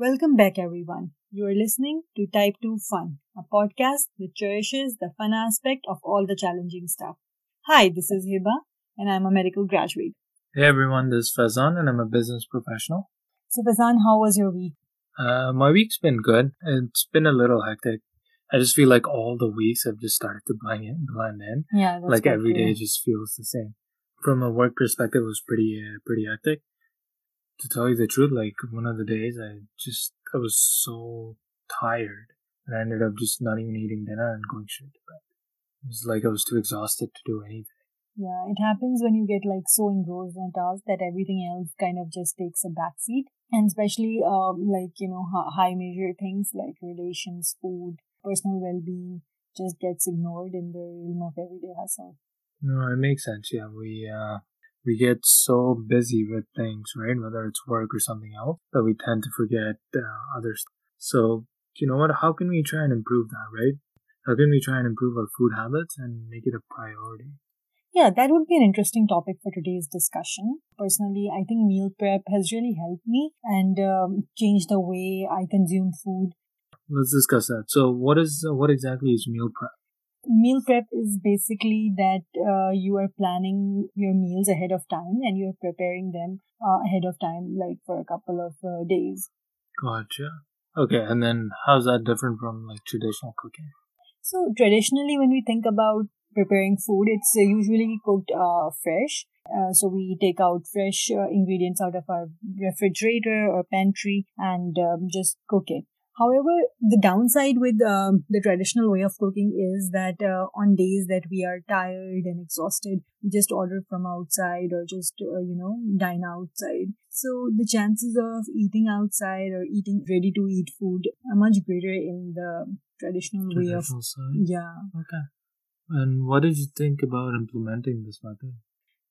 Welcome back, everyone. You are listening to Type 2 Fun, a podcast that cherishes the fun aspect of all the challenging stuff. Hi, this is Hiba, and I'm a medical graduate. Hey everyone, this is Fazan, and I'm a business professional. So, Fazan, how was your week? Uh, my week's been good. It's been a little hectic. I just feel like all the weeks have just started to blend in. Blend in. Yeah, that's like every to day just feels the same. From a work perspective, it was pretty uh, pretty hectic. To tell you the truth, like one of the days, I just I was so tired, and I ended up just not even eating dinner and going straight to bed. It was like I was too exhausted to do anything. Yeah, it happens when you get like so engrossed in a task that everything else kind of just takes a backseat. And especially, um, like, you know, high major things like relations, food, personal well-being just gets ignored in the realm of everyday hustle. No, it makes sense. Yeah, we uh we get so busy with things, right? Whether it's work or something else, that we tend to forget uh, other stuff. So you know what? How can we try and improve that, right? How can we try and improve our food habits and make it a priority? Yeah, that would be an interesting topic for today's discussion. Personally, I think meal prep has really helped me and um, changed the way I consume food. Let's discuss that. So, what is what exactly is meal prep? Meal prep is basically that uh, you are planning your meals ahead of time and you're preparing them uh, ahead of time, like for a couple of uh, days. Gotcha. Okay, and then how's that different from like traditional cooking? So, traditionally, when we think about preparing food, it's uh, usually cooked uh, fresh. Uh, so, we take out fresh uh, ingredients out of our refrigerator or pantry and um, just cook it. However, the downside with um, the traditional way of cooking is that uh, on days that we are tired and exhausted, we just order from outside or just, uh, you know, dine outside. So the chances of eating outside or eating ready to eat food are much greater in the traditional way of, side. yeah. Okay. And what did you think about implementing this method?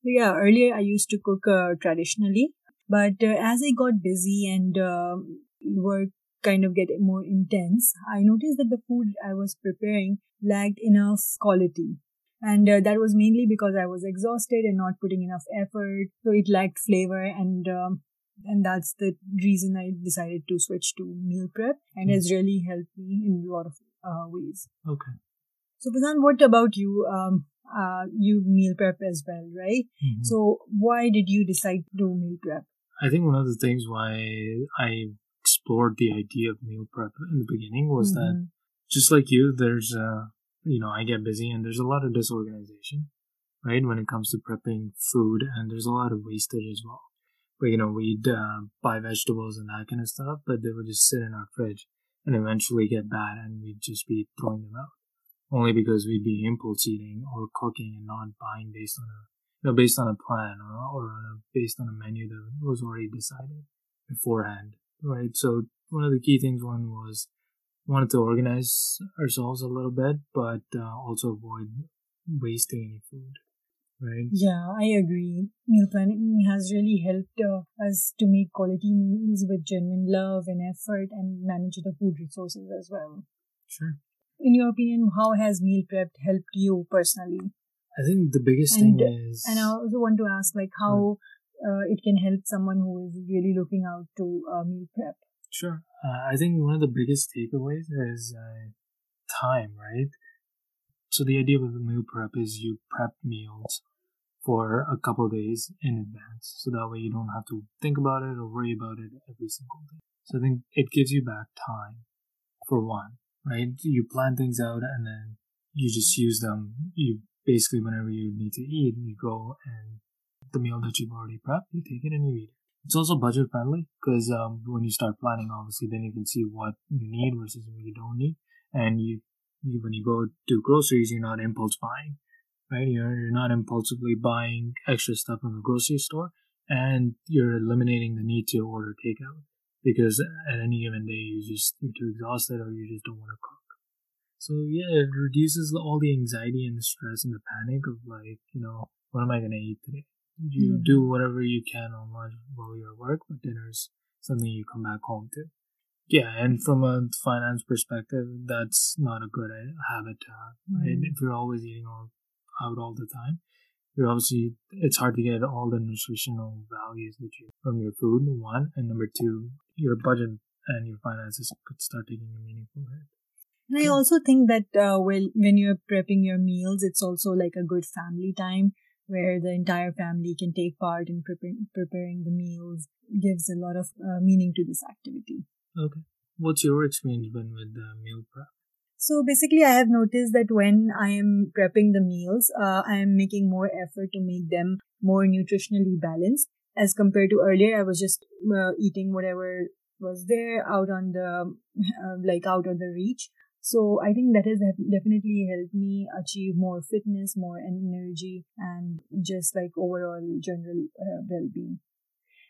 Yeah, earlier I used to cook uh, traditionally, but uh, as I got busy and uh, work kind of get more intense, I noticed that the food I was preparing lacked enough quality. And uh, that was mainly because I was exhausted and not putting enough effort. So it lacked flavor and, um, and that's the reason I decided to switch to meal prep and Mm. has really helped me in a lot of uh, ways. Okay. So Fazan, what about you? Um, uh, you meal prep as well, right? Mhm. So why did you decide to do meal prep? I think one of the things why I explored the idea of meal prep in the beginning was that Mhm. just like you, there's uh you know, I get busy and there's a lot of disorganization, right, when it comes to prepping food and there's a lot of wastage as well. But you know, we'd uh, buy vegetables and that kind of stuff, but they would just sit in our fridge and eventually get bad and we'd just be throwing them out. Only because we'd be impulse eating or cooking and not buying based on a you know, based on a plan or, or on a, based on a menu that was already decided beforehand, right? So one of the key things one was wanted to organize ourselves a little bit, but uh, also avoid wasting any food, right? Yeah, I agree. Meal planning has really helped uh, us to make quality meals with genuine love and effort and manage the food resources as well. Sure. In your opinion, how has meal prep helped you personally? I think the biggest And- thing is And I also want to ask, like, how uh, it can help someone who is really looking out to uh, meal prep. Sure. Uh, I think one of the biggest takeaways is uh, time, right? So the idea with the meal prep is you prep meals for a couple of days in advance, so that way you don't have to think about it or worry about it every single day. So I think it gives you back time, for one, right? You plan things out and then you just use them. You basically, whenever you need to eat, you go and the meal that you've already prepped, you take it and you eat it. It's also budget friendly because um, when you start planning, obviously, then you can see what you need versus what you don't need, and you, you when you go do groceries, you're not impulse buying, right? You're you're not impulsively buying extra stuff from the grocery store, and you're eliminating the need to order takeout because at any given day you just you're too exhausted or you just don't want to cook. So yeah, it reduces all the anxiety and the stress and the panic of like, you know, what am I gonna eat today? You Yeah. do whatever you can on lunch while you're at work, but dinner's something you come back home to. Yeah, and from a finance perspective, that's not a good uh, habit to have, right? Mhm. If you're always eating all, out all the time, you're obviously, it's hard to get all the nutritional values that you from your food, one, and number two, your budget and your finances could start taking a meaningful hit. And I also think that uh, well, when you're prepping your meals, it's also like a good family time where the entire family can take part in preparing, preparing the meals. Gives a lot of uh, meaning to this activity. Okay. What's your experience been with the meal prep? So basically, I have noticed that when I am prepping the meals, uh, I am making more effort to make them more nutritionally balanced as compared to earlier. I was just uh, eating whatever was there out on the uh, like out of the reach. So I think that has definitely helped me achieve more fitness, more energy, and just like overall general uh, well-being.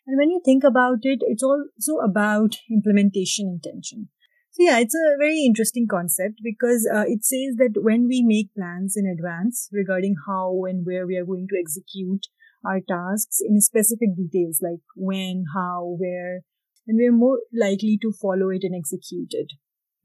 And when you think about it, it's also about implementation intention. So yeah, it's a very interesting concept because uh, it says that when we make plans in advance regarding how and where we are going to execute our tasks in specific details like when, how, where, and we're more likely to follow it and execute it.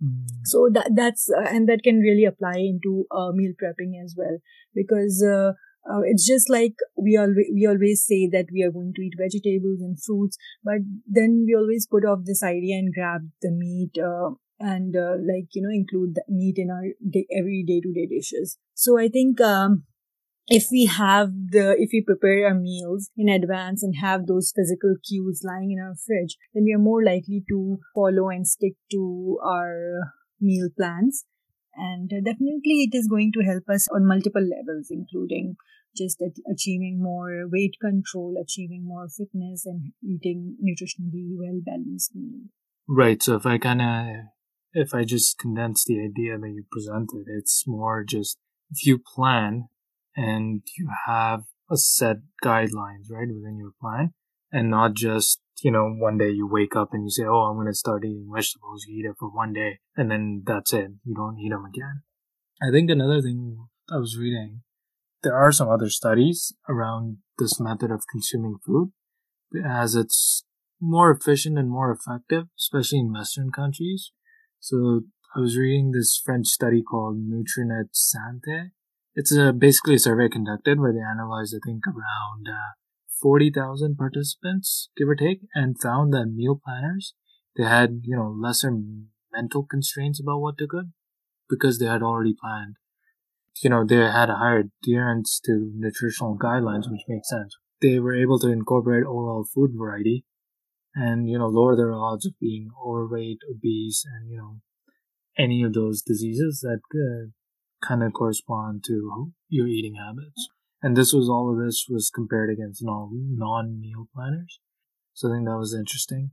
Mm. So that that's uh, and that can really apply into uh, meal prepping as well because uh, uh, it's just like we always we always say that we are going to eat vegetables and fruits, but then we always put off this idea and grab the meat uh, and uh, like you know include the meat in our day, every day to day dishes. So I think um, if we have the if we prepare our meals in advance and have those physical cues lying in our fridge, then we are more likely to follow and stick to our meal plans. And definitely it is going to help us on multiple levels including just achieving more weight control achieving more fitness and eating nutritionally well balanced right so if i kind of if i just condense the idea that you presented it's more just if you plan and you have a set guidelines right within your plan and not just you know one day you wake up and you say oh i'm going to start eating vegetables. You eat it for one day and then that's it. You don't eat them again. I think another thing i was reading there are some other studies around this method of consuming food as it's more efficient and more effective especially in western countries. So i was reading this french study called NutriNet-Santé it's a, basically a survey conducted where they analyzed i think around uh, 40,000 participants, give or take, and found that meal planners, they had, you know, lesser mental constraints about what to cook because they had already planned. You know, they had a higher adherence to nutritional guidelines, which makes sense. They were able to incorporate overall food variety and, you know, lower their odds of being overweight, obese, and, you know, any of those diseases that uh, kind of correspond to your eating habits. And this was all of this was compared against non meal planners. So I think that was interesting.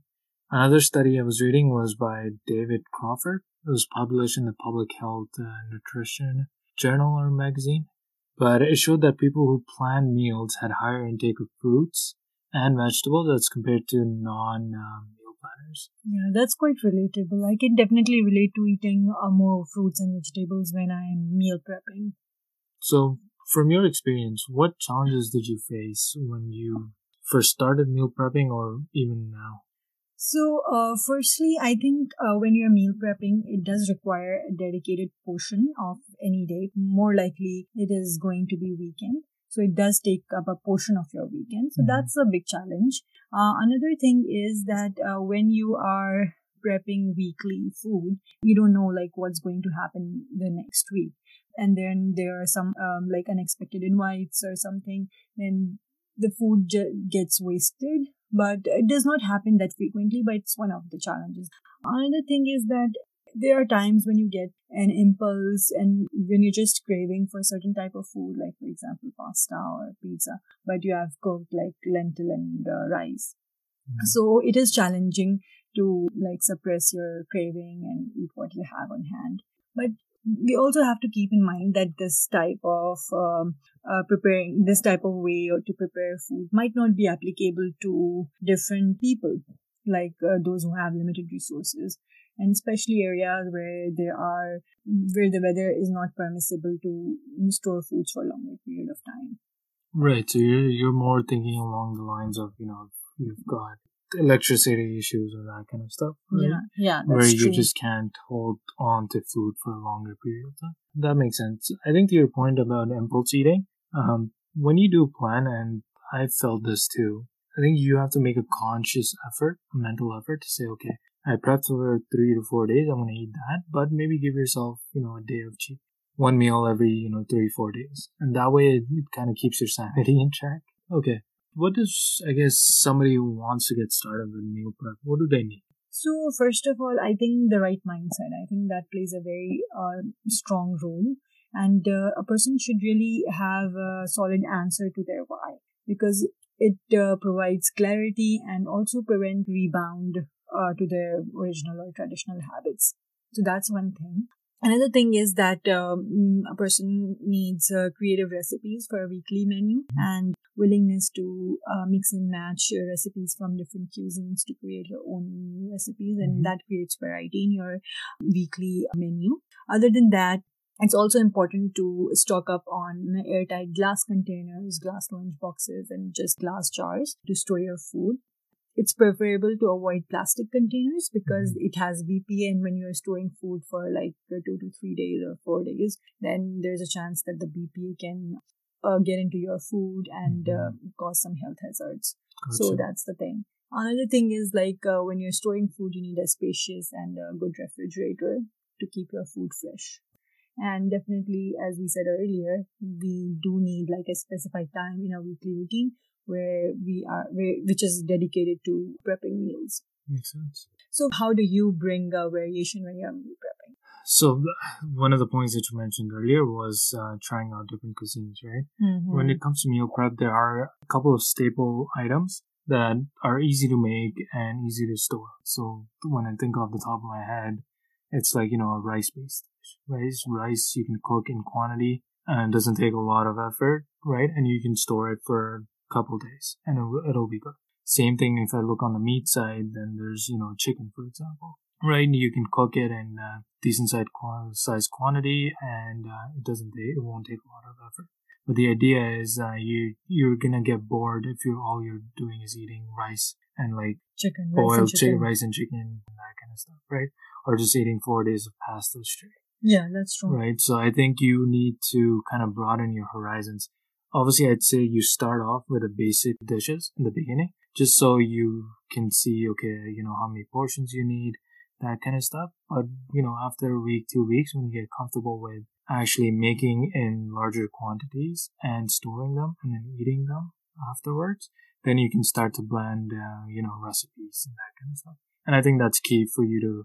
Another study I was reading was by David Crawford. It was published in the Public Health uh, Nutrition Journal or magazine. But it showed that people who planned meals had higher intake of fruits and vegetables as compared to non Yeah, that's quite relatable. I can definitely relate to eating uh, more fruits and vegetables when I'm meal prepping. So, from your experience, what challenges did you face when you first started meal prepping or even now? So, uh, firstly, I think uh, when you're meal prepping, it does require a dedicated portion of any day. More likely, it is going to be weekend. So, it does take up a portion of your weekend. So, mm-hmm. that's a big challenge. Uh, another thing is that uh, when you are prepping weekly food, you don't know like what's going to happen the next week and then there are some um, like unexpected invites or something then the food j- gets wasted but it does not happen that frequently but it's one of the challenges another thing is that there are times when you get an impulse and when you're just craving for a certain type of food like for example pasta or pizza but you have cooked like lentil and uh, rice. Mm-hmm. so it is challenging to like suppress your craving and eat what you have on hand. But we also have to keep in mind that this type of um, uh, preparing this type of way or to prepare food might not be applicable to different people like uh, those who have limited resources and especially areas where there are where the weather is not permissible to store foods for a longer period of time right so you're, you're more thinking along the lines of you know you've got electricity issues or that kind of stuff. Right? Yeah, yeah, where you true. just can't hold on to food for a longer period of time. That makes sense. I think to your point about impulse eating, um, when you do plan, and I've felt this too, I think you have to make a conscious effort, a mental effort to say, okay, I prepped for three to four days. I'm gonna eat that, but maybe give yourself, you know, a day of cheat, one meal every, you know, three four days, and that way it, it kind of keeps your sanity in check. Okay, what does I guess somebody who wants to get started with meal prep? What do they need? So first of all, I think the right mindset. I think that plays a very uh, strong role, and uh, a person should really have a solid answer to their why because it uh, provides clarity and also prevent rebound uh, to their original or traditional habits. So that's one thing. Another thing is that um, a person needs uh, creative recipes for a weekly menu and willingness to uh, mix and match recipes from different cuisines to create your own recipes, and mm-hmm. that creates variety in your weekly menu. Other than that, it's also important to stock up on airtight glass containers, glass lunch boxes, and just glass jars to store your food it's preferable to avoid plastic containers because mm-hmm. it has BPA and when you're storing food for like uh, two to three days or four days, then there's a chance that the BPA can uh, get into your food and uh, mm-hmm. cause some health hazards. Gotcha. So that's the thing. Another thing is like uh, when you're storing food, you need a spacious and a good refrigerator to keep your food fresh. And definitely, as we said earlier, we do need like a specified time in our weekly routine where we are, where, which is dedicated to prepping meals. Makes sense. So, how do you bring a variation when you're meal prepping? So, one of the points that you mentioned earlier was uh, trying out different cuisines, right? Mm-hmm. When it comes to meal prep, there are a couple of staple items that are easy to make and easy to store. So, when I think off the top of my head, it's like, you know, a rice based dish. Rice, rice you can cook in quantity and doesn't take a lot of effort, right? And you can store it for couple days and it'll, it'll be good. Same thing if I look on the meat side, then there's, you know, chicken, for example. Right, you can cook it in a decent size quantity and uh, it doesn't take, it won't take a lot of effort. But the idea is uh, you you're gonna get bored if you all you're doing is eating rice and like chicken, boiled rice chicken. rice and chicken and that kind of stuff, right? Or just eating four days of pasta straight. Yeah, that's true. Right, so I think you need to kind of broaden your horizons obviously I'd say you start off with the basic dishes in the beginning, just so you can see, okay, you know, how many portions you need, that kind of stuff. But, you know, after a week, two weeks, when you get comfortable with actually making in larger quantities and storing them and then eating them afterwards, then you can start to blend, uh, you know, recipes and that kind of stuff. And I think that's key for you to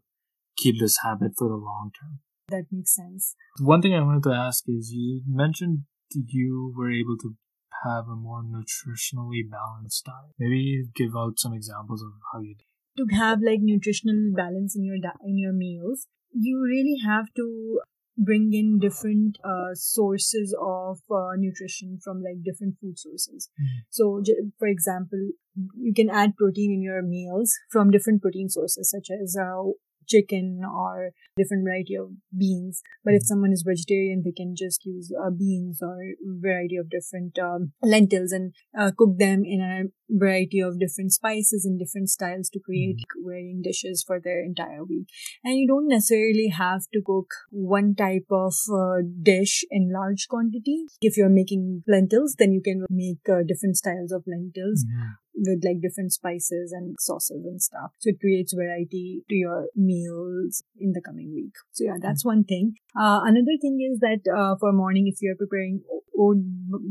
keep this habit for the long term. That makes sense. One thing I wanted to ask is you mentioned you were able to have a more nutritionally balanced diet? Maybe give out some examples of how you did. To have like nutritional balance in your di- in your meals, you really have to bring in different uh, sources of uh, nutrition from like different food sources. Mm. So, j- for example, you can add protein in your meals from different protein sources, such as uh, chicken or different variety of beans. But if hmm. someone is vegetarian, they can just use uh, beans or variety of different um, lentils and uh, cook them in a variety of different spices and different styles to create mm. varying dishes for their entire week. And you don't necessarily have to cook one type of uh, dish in large quantity. If you're making lentils, then you can make uh, different styles of lentils. Mm with like different spices and sauces and stuff. So it creates variety to your meals in the coming week. So yeah, that's one thing. Uh, another thing is that uh, for morning, if you're preparing oat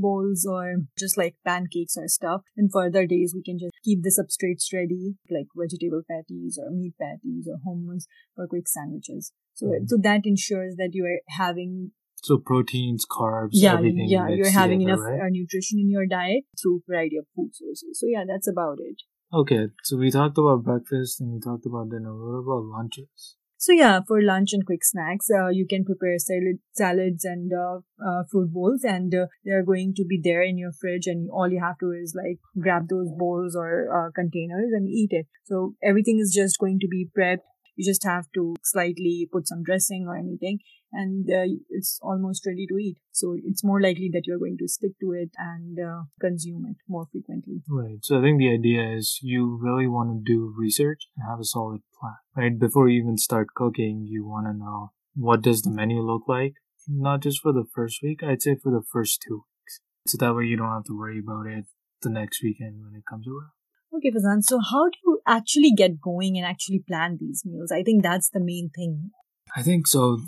bowls or just like pancakes or stuff, in further days we can just keep the substrates ready, like vegetable patties or meat patties or hummus or quick sandwiches. So, mm-hmm. so that ensures that you are having so proteins, carbs, yeah, everything. Yeah, you're having together, enough right? uh, nutrition in your diet through variety of food sources. So yeah, that's about it. Okay, so we talked about breakfast and we talked about dinner. What about lunches? So yeah, for lunch and quick snacks, uh, you can prepare salad, salads and uh, uh, fruit bowls, and uh, they are going to be there in your fridge. And all you have to is like grab those bowls or uh, containers and eat it. So everything is just going to be prepped. You just have to slightly put some dressing or anything, and uh, it's almost ready to eat. So it's more likely that you're going to stick to it and uh, consume it more frequently. Right. So I think the idea is you really want to do research and have a solid plan, right? Before you even start cooking, you want to know what does the menu look like? Not just for the first week, I'd say for the first two weeks. So that way you don't have to worry about it the next weekend when it comes around. Okay, Fazan. So, how do you actually get going and actually plan these meals? I think that's the main thing. I think so.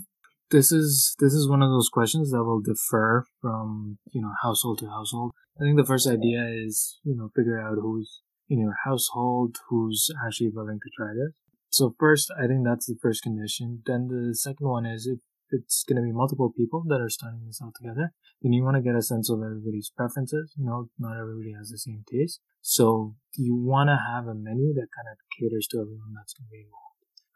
This is this is one of those questions that will differ from you know household to household. I think the first idea is you know figure out who's in your household who's actually willing to try this. So first, I think that's the first condition. Then the second one is if it's going to be multiple people that are starting this out together, then you want to get a sense of everybody's preferences. You know, not everybody has the same taste. So you want to have a menu that kind of caters to everyone that's going to be involved.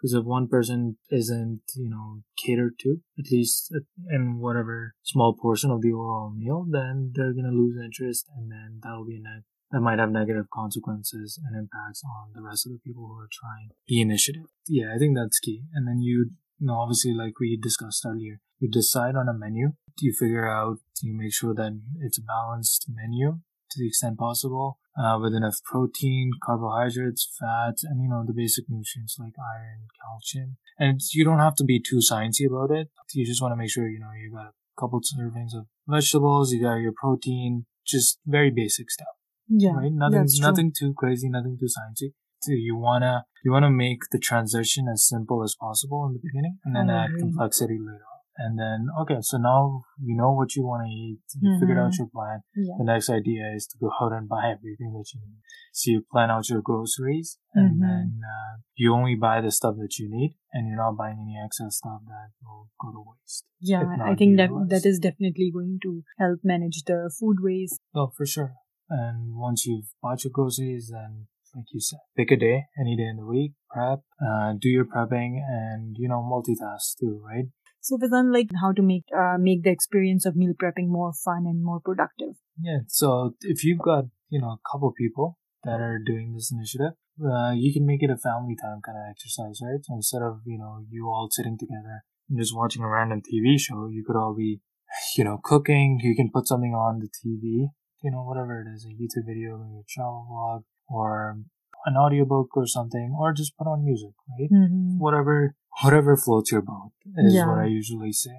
Because if one person isn't, you know, catered to, at least uh, in whatever small portion of the overall meal, then they're going to lose interest and then that'll be a that might have negative consequences and impacts on the rest of the people who are trying the initiative. Yeah, I think that's key. And then you, you know, obviously, like we discussed earlier, you decide on a menu. You figure out, you make sure that it's a balanced menu to the extent possible, uh, with enough protein, carbohydrates, fats, and you know the basic nutrients like iron, calcium. And you don't have to be too sciencey about it. You just want to make sure you know you got a couple servings of vegetables, you got your protein, just very basic stuff. Yeah, right? Nothing, nothing too crazy, nothing too sciencey. So you wanna, you wanna make the transition as simple as possible in the beginning, and then add complexity later on. And then, okay, so now you know what you want to eat. You mm-hmm. figured out your plan. Yeah. The next idea is to go out and buy everything that you need. So you plan out your groceries, and mm-hmm. then uh, you only buy the stuff that you need, and you're not buying any excess stuff that will go to waste. Yeah, I think that that is definitely going to help manage the food waste. Oh, for sure. And once you've bought your groceries, then like you said, pick a day, any day in the week, prep, uh, do your prepping, and you know multitask too, right? So, Fazan, like how to make uh, make the experience of meal prepping more fun and more productive. Yeah. So if you've got you know a couple people that are doing this initiative, uh, you can make it a family time kind of exercise, right? So instead of you know you all sitting together and just watching a random TV show, you could all be you know cooking. You can put something on the TV you know, whatever it is, a YouTube video, maybe a travel vlog, or an audiobook or something, or just put on music, right? Mm-hmm. Whatever, whatever floats your boat is yeah. what I usually say.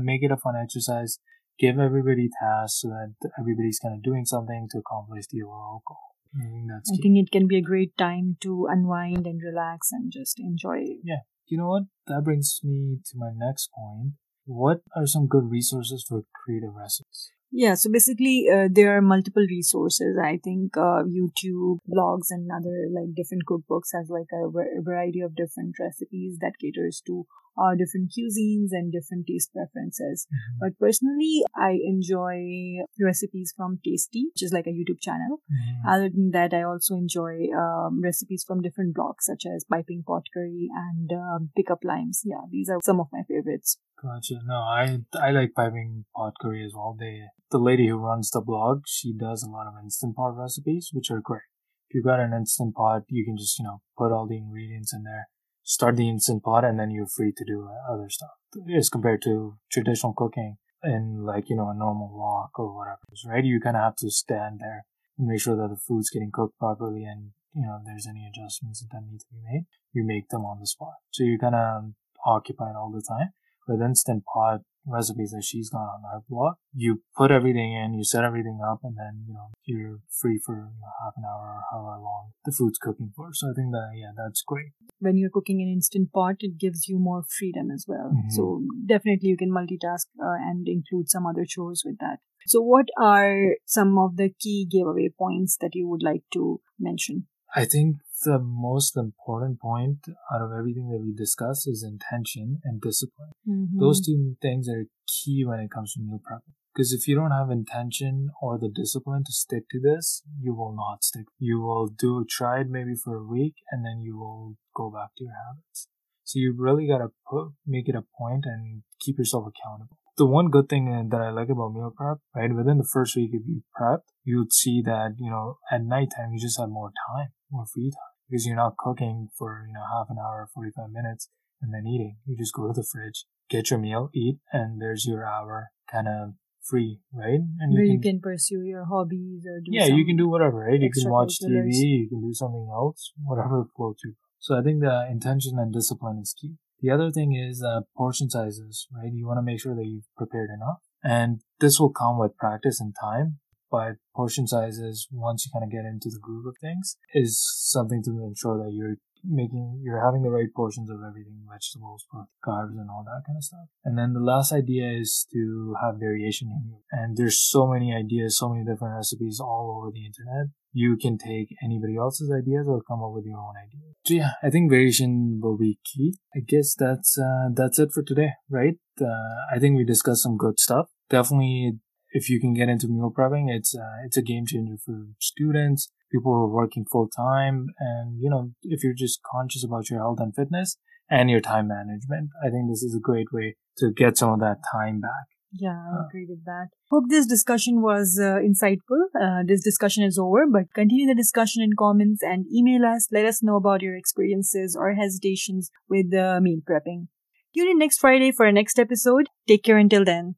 Make it a fun exercise, give everybody tasks so that everybody's kind of doing something to accomplish the overall goal. I think, that's I think it can be a great time to unwind and relax and just enjoy. Yeah. You know what? That brings me to my next point. What are some good resources for creative recipes? Yeah, so basically, uh, there are multiple resources. I think uh, YouTube, blogs, and other like different cookbooks has like a variety of different recipes that caters to uh, different cuisines and different taste preferences. Mm-hmm. But personally, I enjoy recipes from Tasty, which is like a YouTube channel. Mm-hmm. Other than that, I also enjoy um, recipes from different blogs such as Piping Pot Curry and um, Pickup Limes. Yeah, these are some of my favorites. Gotcha. No, I I like piping pot curry as well. They the lady who runs the blog, she does a lot of instant pot recipes, which are great. If you've got an instant pot, you can just you know put all the ingredients in there start the instant pot and then you're free to do uh, other stuff. As compared to traditional cooking in like you know a normal wok or whatever right? You kind of have to stand there and make sure that the food's getting cooked properly and you know if there's any adjustments that need to be made. You make them on the spot. So you're kind of um, occupied all the time. With instant pot recipes that she's got on her blog. You put everything in, you set everything up, and then, you know, you're free for you know, half an hour or however long the food's cooking for. So I think that, yeah, that's great. When you're cooking an instant pot, it gives you more freedom as well. Mm-hmm. So definitely you can multitask uh, and include some other chores with that. So what are some of the key giveaway points that you would like to mention? I think the most important point out of everything that we discuss is intention and discipline. Mm-hmm. Those two things are key when it comes to meal prep. Because if you don't have intention or the discipline to stick to this, you will not stick. You will do try it maybe for a week and then you will go back to your habits. So you really gotta put make it a point and keep yourself accountable. The one good thing that I like about meal prep, right, within the first week if you prep, you would see that, you know, at nighttime you just have more time, more free time because you're not cooking for, you know, half an hour, 45 minutes and then eating. You just go to the fridge, get your meal, eat, and there's your hour kind of free, right? And you, can, you can, pursue your hobbies or do Yeah, you can do whatever, right? You can watch TV, you can do something else, whatever floats you. So I think the intention and discipline is key. The other thing is uh, portion sizes, right? You want to make sure that you've prepared enough. And this will come with practice and time. But portion sizes, once you kind of get into the groove of things, is something to ensure that you're making, you're having the right portions of everything, vegetables, carbs, and all that kind of stuff. And then the last idea is to have variation in you. And there's so many ideas, so many different recipes all over the internet. You can take anybody else's ideas or come up with your own ideas. So yeah, I think variation will be key. I guess that's, uh, that's it for today, right? Uh, I think we discussed some good stuff. Definitely if you can get into meal prepping, it's uh, it's a game changer for students, people who are working full time, and you know if you're just conscious about your health and fitness and your time management, I think this is a great way to get some of that time back. Yeah, I uh, agree with that. Hope this discussion was uh, insightful. Uh, this discussion is over, but continue the discussion in comments and email us. Let us know about your experiences or hesitations with uh, meal prepping. Tune in next Friday for our next episode. Take care until then.